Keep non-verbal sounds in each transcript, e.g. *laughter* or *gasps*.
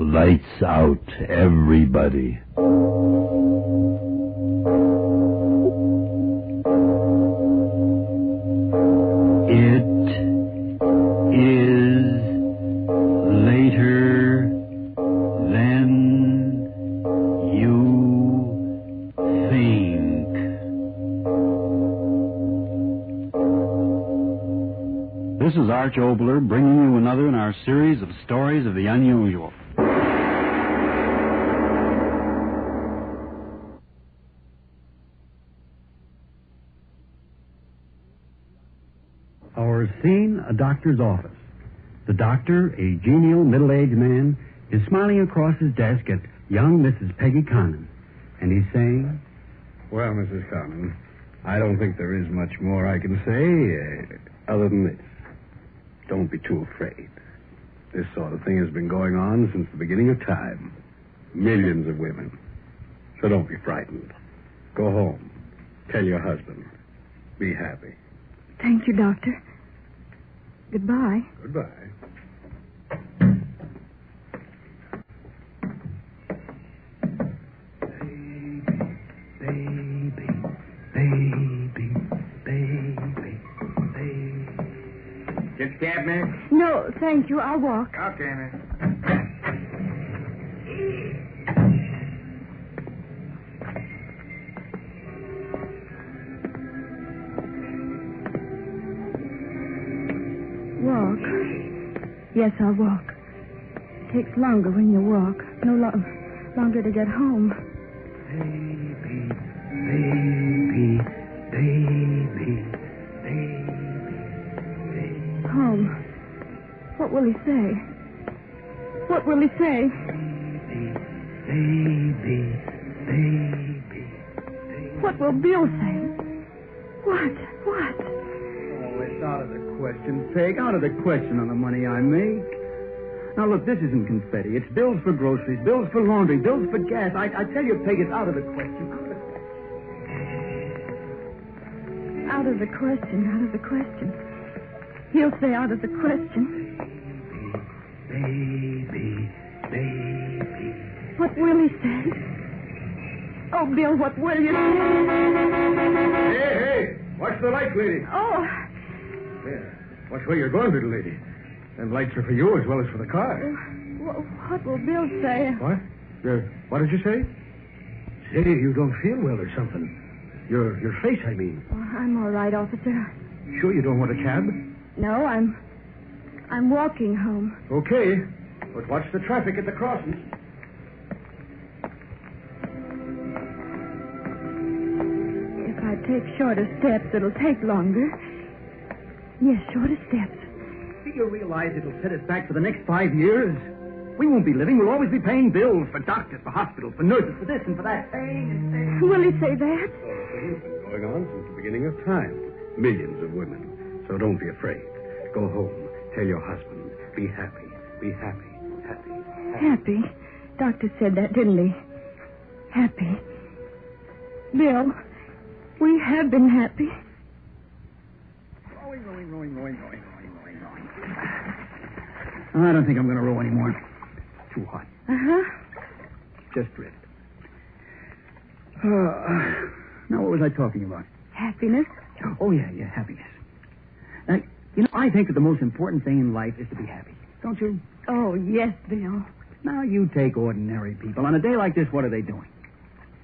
Lights out, everybody. It is later than you think. This is Arch Oboler bringing you another in our series of stories of the unusual. Our scene, a doctor's office. The doctor, a genial middle-aged man, is smiling across his desk at young Mrs. Peggy Connon. And he's saying, Well, Mrs. Connon, I don't think there is much more I can say uh, other than this. Don't be too afraid. This sort of thing has been going on since the beginning of time. Millions of women. So don't be frightened. Go home. Tell your husband. Be happy. Thank you, Doctor. Goodbye. Goodbye. Baby, baby, baby, baby. Get the cab, miss? No, thank you. I'll walk. Okay, miss. Yes, I'll walk. It takes longer when you walk. No lo- longer to get home. Baby, baby, baby, baby. baby. Home. What will he say? What will he say? Baby, baby. baby. What will Bill say? What? What? Oh, it's out of the question, Peg. Out of the question on the money I make. Now, look, this isn't confetti. It's bills for groceries, bills for laundry, bills for gas. I, I tell you, Peg, it's out of the question. Out of the question. Out of the question, out of the question. He'll say out of the question. Baby, baby. What will he say? Oh, Bill, what will you say? Hey, hey! Watch the light, lady. Oh. Watch where you're going, little lady. Them lights are for you as well as for the car. wh- what will Bill say? What? What did you say? Say, you don't feel well or something. Your your face, I mean. Oh, I'm all right, officer. Sure you don't want a cab? No, I'm. I'm walking home. Okay. But watch the traffic at the crossings. If I take shorter steps, it'll take longer. Yes, shorter steps. Do you realize it'll set us back for the next five years? We won't be living. We'll always be paying bills for doctors, for hospitals, for nurses, for this and for that. Paying. Will he say that? Oh, Things been going on since the beginning of time. Millions of women. So don't be afraid. Go home. Tell your husband. Be happy. Be happy. Happy. Happy. Doctor said that, didn't he? Happy. Bill, we have been happy. Rowing, rowing, rowing, rowing, rowing, rowing, rowing, rowing. I don't think I'm going to row anymore. Too hot. Uh huh. Just drift. Uh, now, what was I talking about? Happiness. Oh, yeah, yeah, happiness. Now, you know, I think that the most important thing in life is to be happy. Don't you? Oh, yes, Bill. Now, you take ordinary people. On a day like this, what are they doing?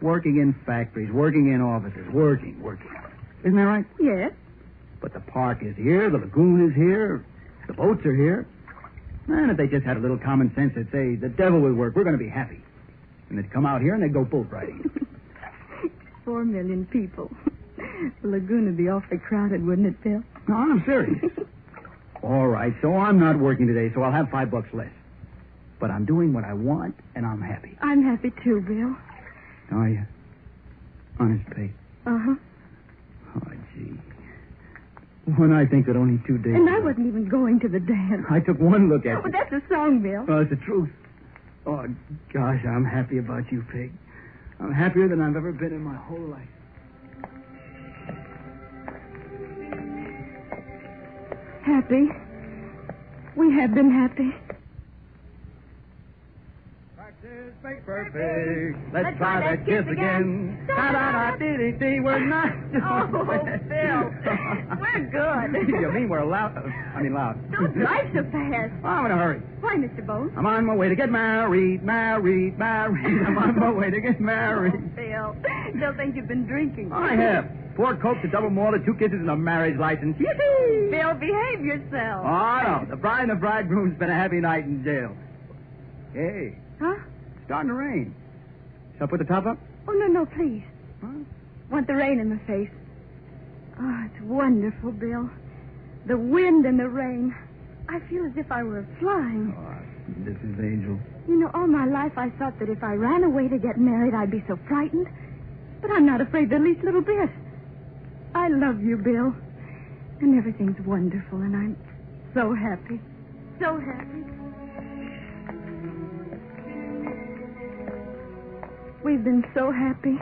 Working in factories, working in offices, working, working. Isn't that right? Yes. But the park is here, the lagoon is here, the boats are here. And if they just had a little common sense, they'd say, the devil will work, we're going to be happy. And they'd come out here and they'd go boat riding. *laughs* Four million people. the lagoon would be awfully crowded, wouldn't it, Bill? no, I'm serious. *laughs* All right, so I'm not working today, so I'll have five bucks less. But I'm doing what I want, and I'm happy. I'm happy too, Bill. Are you? Honest pay. Uh huh. When I think that only two days. And I wasn't even going to the dance. I took one look at Oh, you. that's a song, Bill. Oh, it's the truth. Oh, gosh, I'm happy about you, Peg. I'm happier than I've ever been in my whole life. Happy. We have been happy. Makes perfect. Let's Let's try try that kiss again. again. Da da da dee dee. We're not. *laughs* Oh, Bill, we're good. *laughs* you mean we're loud? I mean loud. *laughs* Don't drive so fast. Oh, I'm in a hurry. Why, Mr. Bones? I'm on my way to get married, married, married. I'm on my way to get oh, married. Bill, they'll think you've been drinking. I have. Four cokes, a double malt, two kisses, and a marriage license. Yippee! Bill, behave yourself. Oh, no. The bride and the bridegroom spent a happy night in jail. Hey, Huh? It's starting to rain. Shall I put the top up? Oh, no, no, please. Huh? Want the rain in my face. Oh, it's wonderful, Bill. The wind and the rain. I feel as if I were flying. Oh, this is Angel. You know, all my life I thought that if I ran away to get married, I'd be so frightened. But I'm not afraid the least little bit. I love you, Bill. And everything's wonderful, and I'm so happy. So happy. We've been so happy.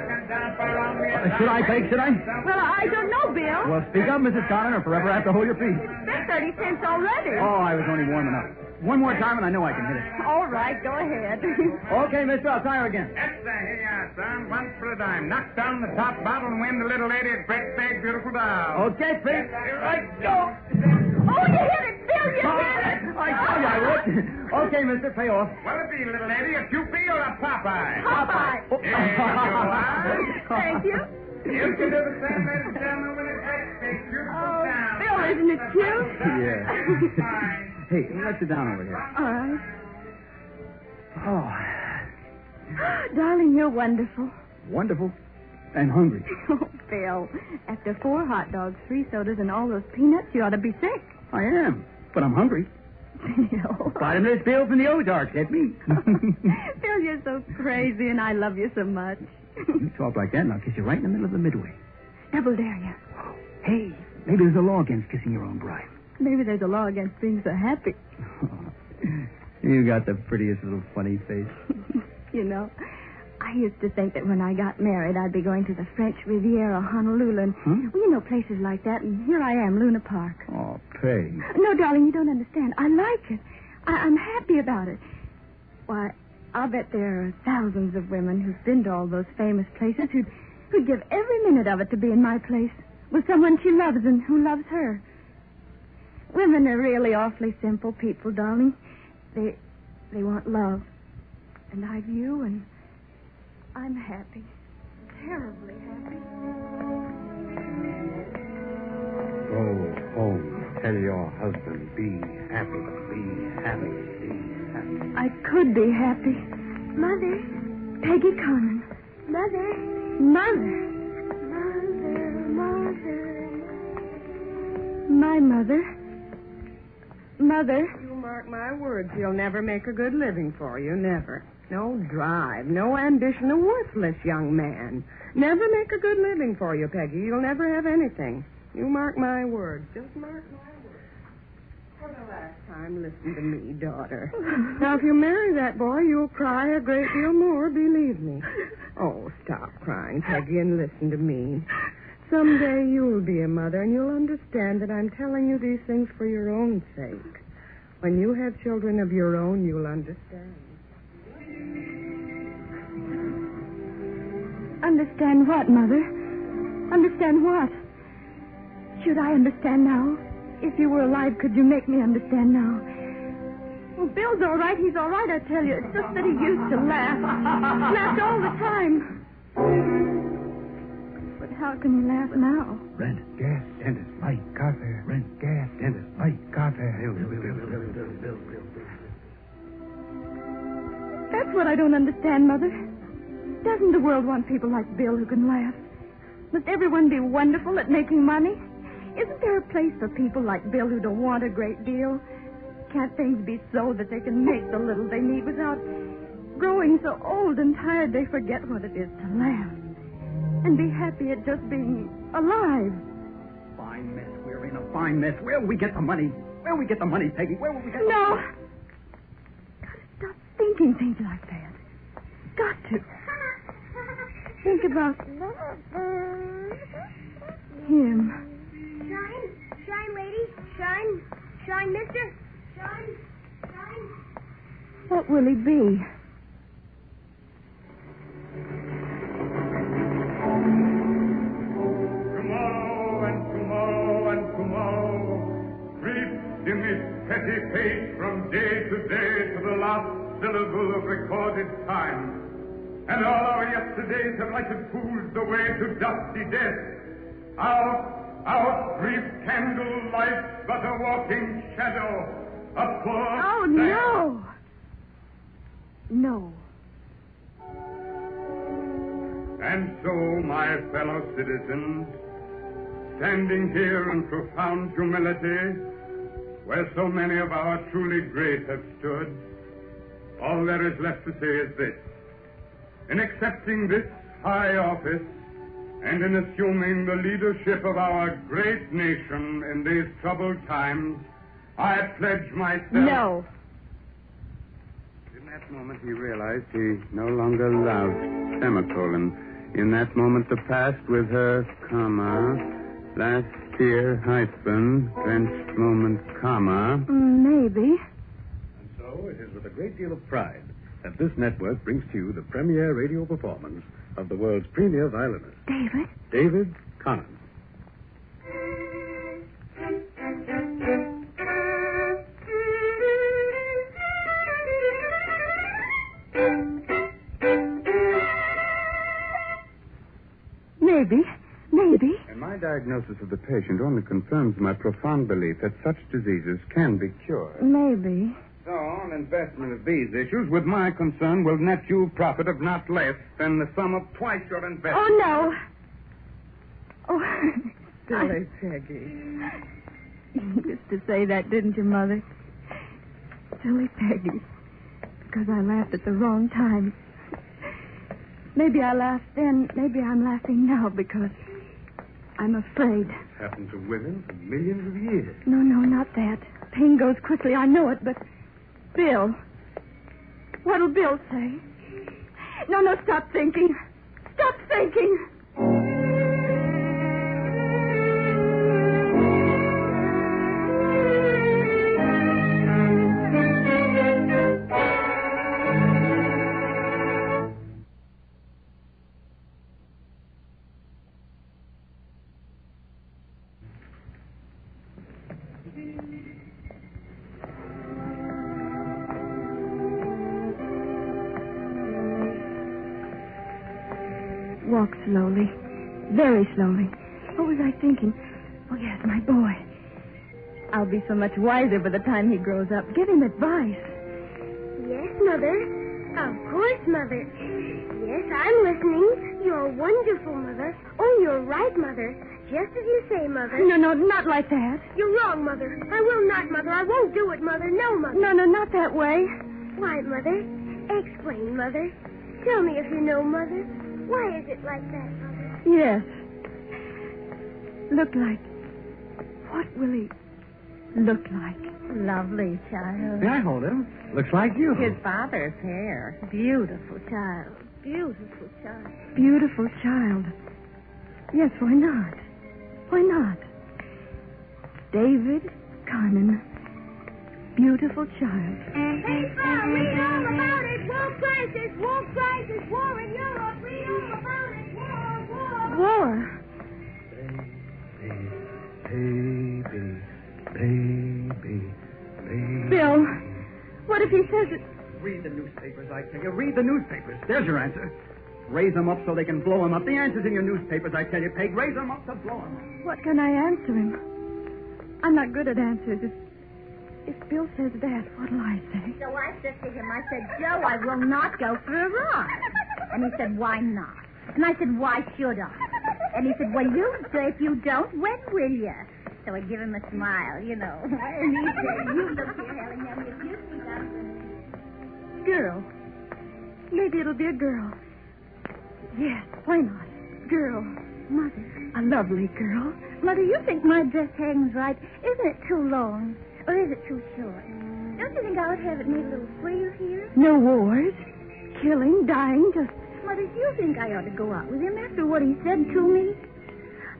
Uh, should I, Peg? Should I? Well, I don't know, Bill. Well, speak up, Mrs. Connor, or forever I have to hold your peace. That's 30 cents already. Oh, I was only warming up. One more time, and I know I can hit it. All right, go ahead. *laughs* Okay, mister, I'll try her again. Yes, sir. Here you are, son. Once for a dime. Knock down the top bottle and win the little lady a great big beautiful doll. Okay, Peg. Here I go. oh, you hit it, Bill, you hit it. I told you I would. Okay, mister, pay off. What'll it be, little lady? A Kewpie or a Popeye? Popeye. Oh. Here you are. Thank you. You can do the same, ladies and gentlemen, with a great big beautiful Oh, doll. Bill, isn't it cute? Yeah. Hey, let's sit down over here. All right. Oh, *gasps* Darling, you're wonderful. wonderful. And hungry. *laughs* Oh, Bill, after four hot dogs, three sodas, and all those peanuts, you ought to be sick. I am, but I'm hungry. Bill. Bottomless Bill from the Ozarks, get me. *laughs* Bill, you're so crazy, and I love you so much. you talk like that, and I'll kiss you right in the middle of the midway. Double dare you. Hey, maybe there's a law against kissing your own bride. Maybe there's a law against being so happy. *laughs* you got the prettiest little funny face. *laughs* you know, I used to think that when I got married, I'd be going to the French Riviera, Honolulu, and, Hmm? well, you know, places like that, and here I am, Luna Park. Oh, Peg. No, darling, you don't understand. I like it. I- I'm happy about it. Why, I'll bet there are thousands of women who've been to all those famous places who'd, who'd give every minute of it to be in my place with someone she loves and who loves her. Women are really awfully simple people, darling. They, they want love. And I've you, and I'm happy. Terribly happy. Go home. Tell your husband, be happy, be happy, be happy. I could be happy. Mother. Peggy Connon. Mother. Mother. Mother, mother. My mother. Mother. Mark my words, he'll never make a good living for you, never. No drive, no ambition, a worthless young man. Never make a good living for you, Peggy. You'll never have anything. You mark my words. Just mark my words. For the last time, listen to me, daughter. *laughs* Now, if you marry that boy, you'll cry a great deal more, believe me. Oh, stop crying, Peggy, and listen to me. Someday you'll be a mother, and you'll understand that I'm telling you these things for your own sake. When you have children of your own, you'll understand. Understand what, Mother? Understand what? Should I understand now? If you were alive, could you make me understand now? Well, Bill's all right. He's all right, I tell you. It's just that he used to laugh. Laughed all the time. How can he laugh now? Rent, gas, dentist, light, car fare. Rent, gas, dentist, light, car fare. Bill, bill, bill, bill, bill, bill, bill, bill. That's what I don't understand, Mother. Doesn't the world want people like Bill who can laugh? Must everyone be wonderful at making money? Isn't there a place for people like Bill who don't want a great deal? Can't things be so that they can make the little they need without growing so old and tired they forget what it is to laugh? And be happy at just being alive. Fine mess. We're in a fine mess. Where'll we get the money? Where'll we get the money, Peggy? Where will we get the money? No. Gotta stop thinking things like that. Got to. Think about him. Shine, shine, lady, shine, shine, mister, shine, shine. What will he be? Petty pace from day to day to the last syllable of recorded time. And all our yesterdays have lighted fools the way to dusty death. Our, our brief candle lights but a walking shadow, a poor... Oh, no. No. And so, my fellow citizens, standing here in profound humility, where so many of our truly great have stood, all there is left to say is this. In accepting this high office and in assuming the leadership of our great nation in these troubled times, I pledge myself. No. In that moment, he realized he no longer loved semicolon. In that moment, the past with her, comma, last year, hyphen, drenched moment, comma. Maybe. And so, it is with a great deal of pride that this network brings to you the premiere radio performance of the world's premier violinist, David? David Conant. Maybe. Maybe. And my diagnosis of the patient only confirms my profound belief that such diseases can be cured. Maybe. So, an investment of these issues, with my concern, will net you profit of not less than the sum of twice your investment. Oh, no. Oh. Silly Peggy. You used to say that, didn't you, Mother? Silly Peggy. Because I laughed at the wrong time. Maybe I laughed then. Maybe I'm laughing now because I'm afraid. Happened to women for millions of years. No, no, not that. Pain goes quickly, I know it, but Bill. What'll Bill say? No, no, stop thinking. Stop thinking. So much wiser by the time he grows up. Give him advice. Yes, Mother. Of course, Mother. Yes, I'm listening. You're wonderful, Mother. Oh, you're right, Mother. Just as you say, Mother. No, no, not like that. You're wrong, Mother. I will not, Mother. I won't do it, Mother. No, Mother. No, no, not that way. Why, Mother? Explain, Mother. Tell me if you know, Mother. Why is it like that, Mother? Yes. Look like. What will he. Look like? Lovely child. May I hold him? Looks like you. His father's hair. Beautiful child. Beautiful child. Beautiful child. Yes, why not? Why not? David Carmen. Beautiful child. Hey, Bob, read all about it. War crisis, war crisis, war in Europe. Read all about it. War, war. War. Says it? Read the newspapers, I tell you. Read the newspapers. There's your answer. Raise them up so they can blow them up. The answer's in your newspapers, I tell you, Peg. Raise them up to blow them up. What can I answer him? I'm not good at answers. If, if Bill says that, what'll I say? So I said to him, I said, Joe, I will not go for a ride. And he said, why not? And I said, why should I? And he said, well, you, if you don't, when will you? So I give him a smile, you know. *laughs* And he said, you look here, Helen, if you think I'm... Girl. Maybe it'll be a girl. Yes, why not? Girl. Mother, A lovely girl. Mother, you think my dress hangs right? Isn't it too long? Or is it too short? Don't you think I would have it made a little freer here? No wars. Killing, dying, just. Mother, do you think I ought to go out with him after what he said to me?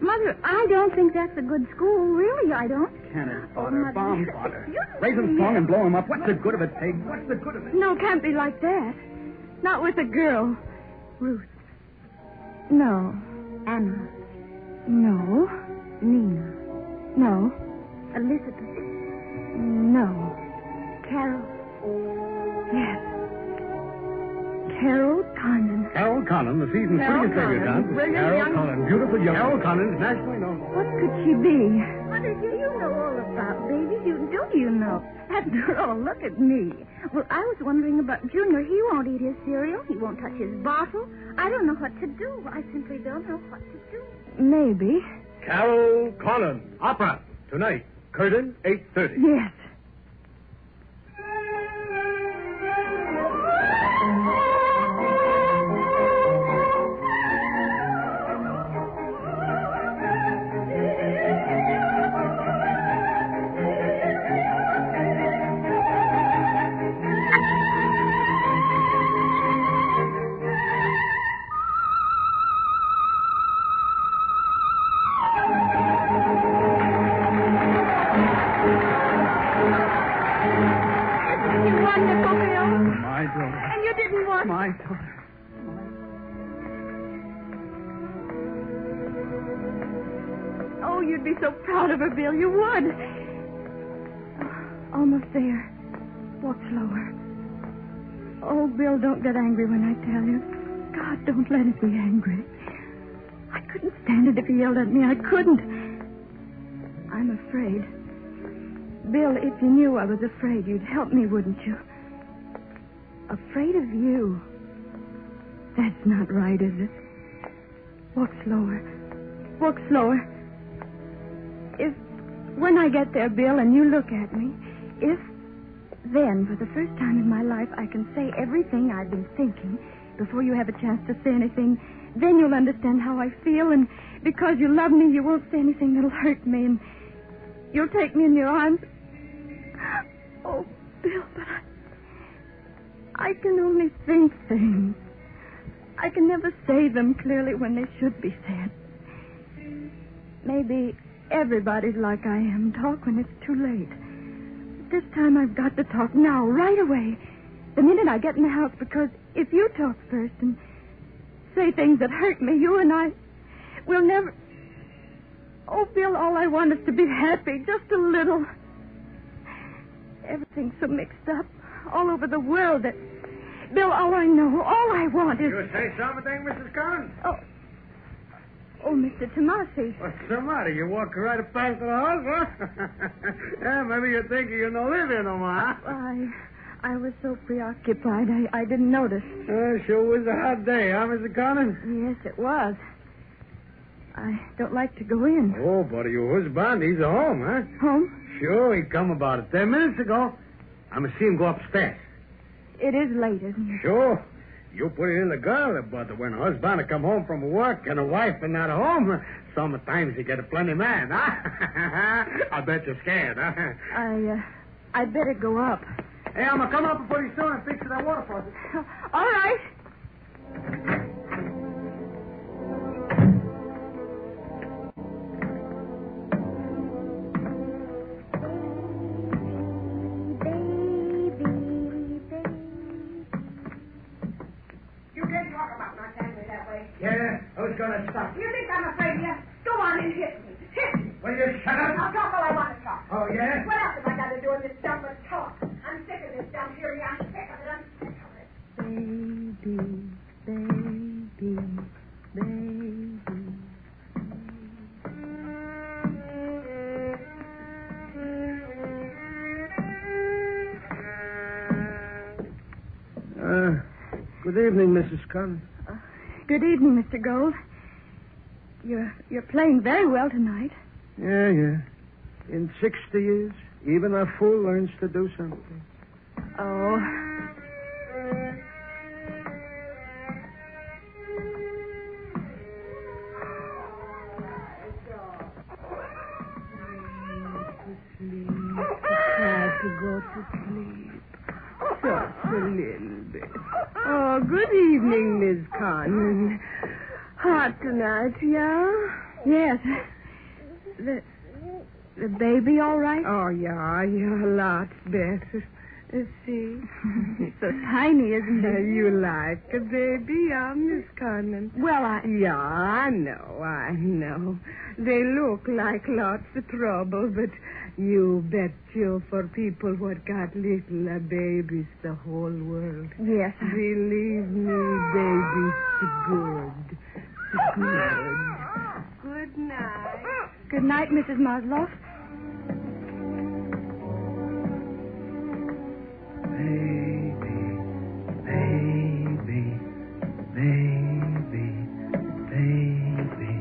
Mother, I don't think that's a good school. Really, I don't. Cannon Oh, fodder, Mother. bomb fodder. You- Raise them strong and blow him up. What's the good of it, Peg? What's the good of it? No, can't be like that. Not with a girl. Ruth. No. Anna, No. Nina, No. Elizabeth, No. Carol. Yes. Carol Condon. Carol Connon, the season's Carol prettiest Connon, debutante. brilliant Carol young- Connon, beautiful young. Carol Connon's nationally known. What could she be? Mother, do you know all about babies? You do you know? After all, look at me. Well, I was wondering about Junior. He won't eat his cereal. He won't touch his bottle. I don't know what to do. I simply don't know what to do. Maybe. Carol Connon, opera tonight. Curtain eight thirty. Yes. There. Walk slower. Oh, Bill, don't get angry when I tell you. God, don't let him be angry. I couldn't stand it if he yelled at me. I couldn't. I'm afraid. Bill, if you knew I was afraid, you'd help me, wouldn't you? Afraid of you. That's not right, is it? Walk slower. Walk slower. If, when I get there, Bill, and you look at me, if then, for the first time in my life, I can say everything I've been thinking before you have a chance to say anything, then you'll understand how I feel, and because you love me, you won't say anything that'll hurt me, and you'll take me in your arms. Oh, Bill, but I, I can only think things. I can never say them clearly when they should be said. Maybe everybody's like I am. Talk when it's too late. This time I've got to talk now, right away. The minute I get in the house, because if you talk first and say things that hurt me, you and I will never. Oh, Bill, all I want is to be happy, just a little. Everything's so mixed up all over the world that. Bill, all I know, all I want is. You say something, Mrs. Connon? Oh. Oh, Mr. Tomasi. What's the matter? You walk right past the house, huh? yeah, *laughs* maybe you're thinking you don't live here no more, huh? I. I was so preoccupied, I, I didn't notice. Uh, sure was a hot day, huh, Mr. Connon? Yes, it was. I don't like to go in. Oh, but your husband, he's at home, huh? Home? Sure, he come about ten minutes ago. I'm going to see him go upstairs. It is late, isn't it? Sure. You put it in the girl, but when a husband come home from work and a wife is not home, sometimes you get a plenty man, huh? *laughs* I bet you're scared, huh? I, uh, I'd better go up. Hey, I'm gonna come up pretty soon and fix that water faucet. All right. Yeah, who's gonna stop? You think I'm afraid of you? Go on and hit me. Hit me. Will you shut up? I'll talk all I want to talk. Oh, yeah? What else have I got to do in this dump but talk? I'm sick of this dump here. I'm sick of it. I'm sick of it. Baby, baby, baby. Uh, good evening, Mrs. Conn. Good evening, Mr. Gold. You're you're playing very well tonight. Yeah, yeah. In 60 years, even a fool learns to do something. Oh. *gasps* Yes. The the baby all right? Oh, yeah, yeah, lots better. Uh, see? *laughs* so tiny, isn't Uh, it? *laughs* you like a baby, yeah, Miss Conlon? Well, I Yeah, I know, I know. They look like lots of trouble, but you bet you for people what got little babies the whole world. yes. Believe me, baby's good. Good. Good night. Good night, Mrs. Maslow. Baby, baby, baby, baby,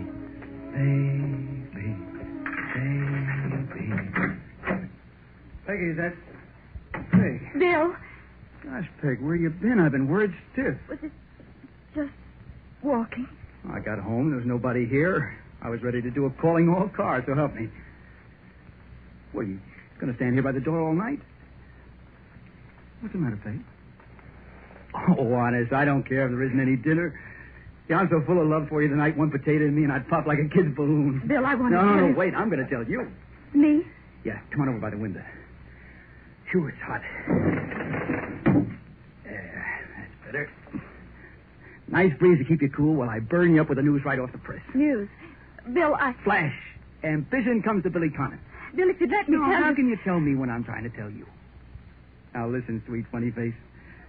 baby, baby. Peggy, that's. Peg. Bill, Gosh, Peg, where you been? I've been word stiff. was it just walking? I got home. There was nobody here. I was ready to do a calling all cars, so help me. What, are you going to stand here by the door all night? What's the matter, Peg? Oh, honest, I don't care if there isn't any dinner. Yeah, I'm so full of love for you tonight, one potato in me, and I'd pop like a kid's balloon. Bill, I want No, to no, tell no, wait. I'm going to tell you. Me? Yeah, come on over by the window. Phew, it's hot. Yeah, that's better. Nice breeze to keep you cool while I burn you up with the news right off the press. News. Bill, I. Flash. Ambition comes to Billy Connor. Bill, if you'd let me No, tell how you. can you tell me when I'm trying to tell you? Now listen, sweet funny face.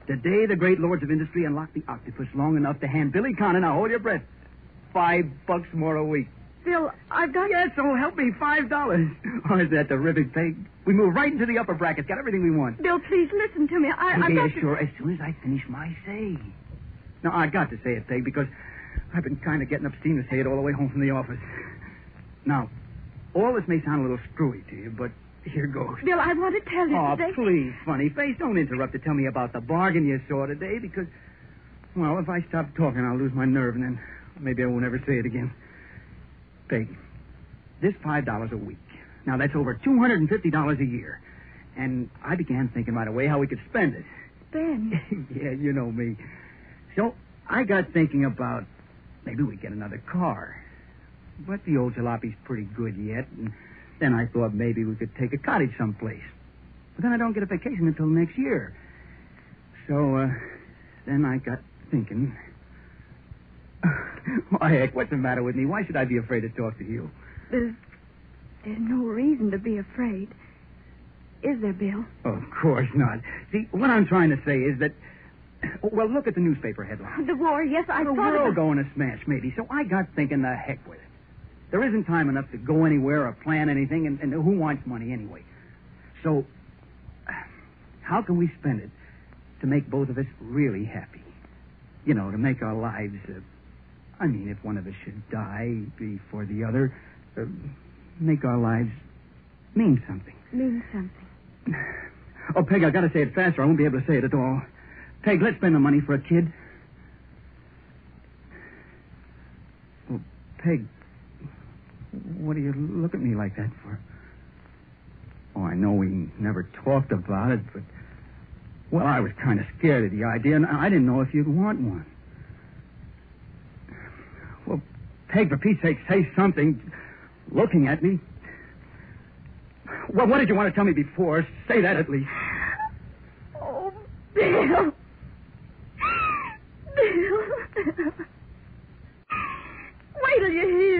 Today the great lords of industry unlocked the octopus long enough to hand Billy Connor, now hold your breath, five bucks more a week. Bill, I've got. Yes, so help me, five dollars. *laughs* Oh, is that terrific, Peg? We move right into the upper brackets, got everything we want. Bill, please listen to me. I, I've Okay, got yeah, to- sure, as soon as I finish my say. Now, I got to say it, Peg, because I've been kind of getting up steam to say it all the way home from the office. Now, all this may sound a little screwy to you, but here goes. Bill, I want to tell you Oh, today. please, funny face, don't interrupt to tell me about the bargain you saw today, because, well, if I stop talking, I'll lose my nerve, and then maybe I won't ever say it again. Peg, this five dollars a week. Now that's over two hundred and fifty dollars a year, and I began thinking right away how we could spend it. Spend? *laughs* yeah, you know me. So I got thinking about maybe we get another car. But the old jalopy's pretty good yet, and then I thought maybe we could take a cottage someplace. But then I don't get a vacation until next year. So, uh, then I got thinking. *sighs* Why, heck, what's the matter with me? Why should I be afraid to talk to you? There's, there's no reason to be afraid. Is there, Bill? Of course not. See, what I'm trying to say is that. Well, look at the newspaper headline. The war, yes, I the thought The world going to smash, maybe. So I got thinking the heck with it. There isn't time enough to go anywhere or plan anything, and, and who wants money anyway? So, how can we spend it to make both of us really happy? You know, to make our lives. Uh, I mean, if one of us should die before the other, uh, make our lives mean something. Mean something. *sighs* Oh, Peg, I've gotta say it faster. I won't be able to say it at all. Peg, let's spend the money for a kid. Well, Peg, what do you look at me like that for? Oh, I know we never talked about it, but. Well, I was kind of scared of the idea, and I didn't know if you'd want one. Well, Peg, for Pete's sake, say something. Looking at me. Well, what did you want to tell me before? Say that at least. Oh, Bill. Wait till you hear.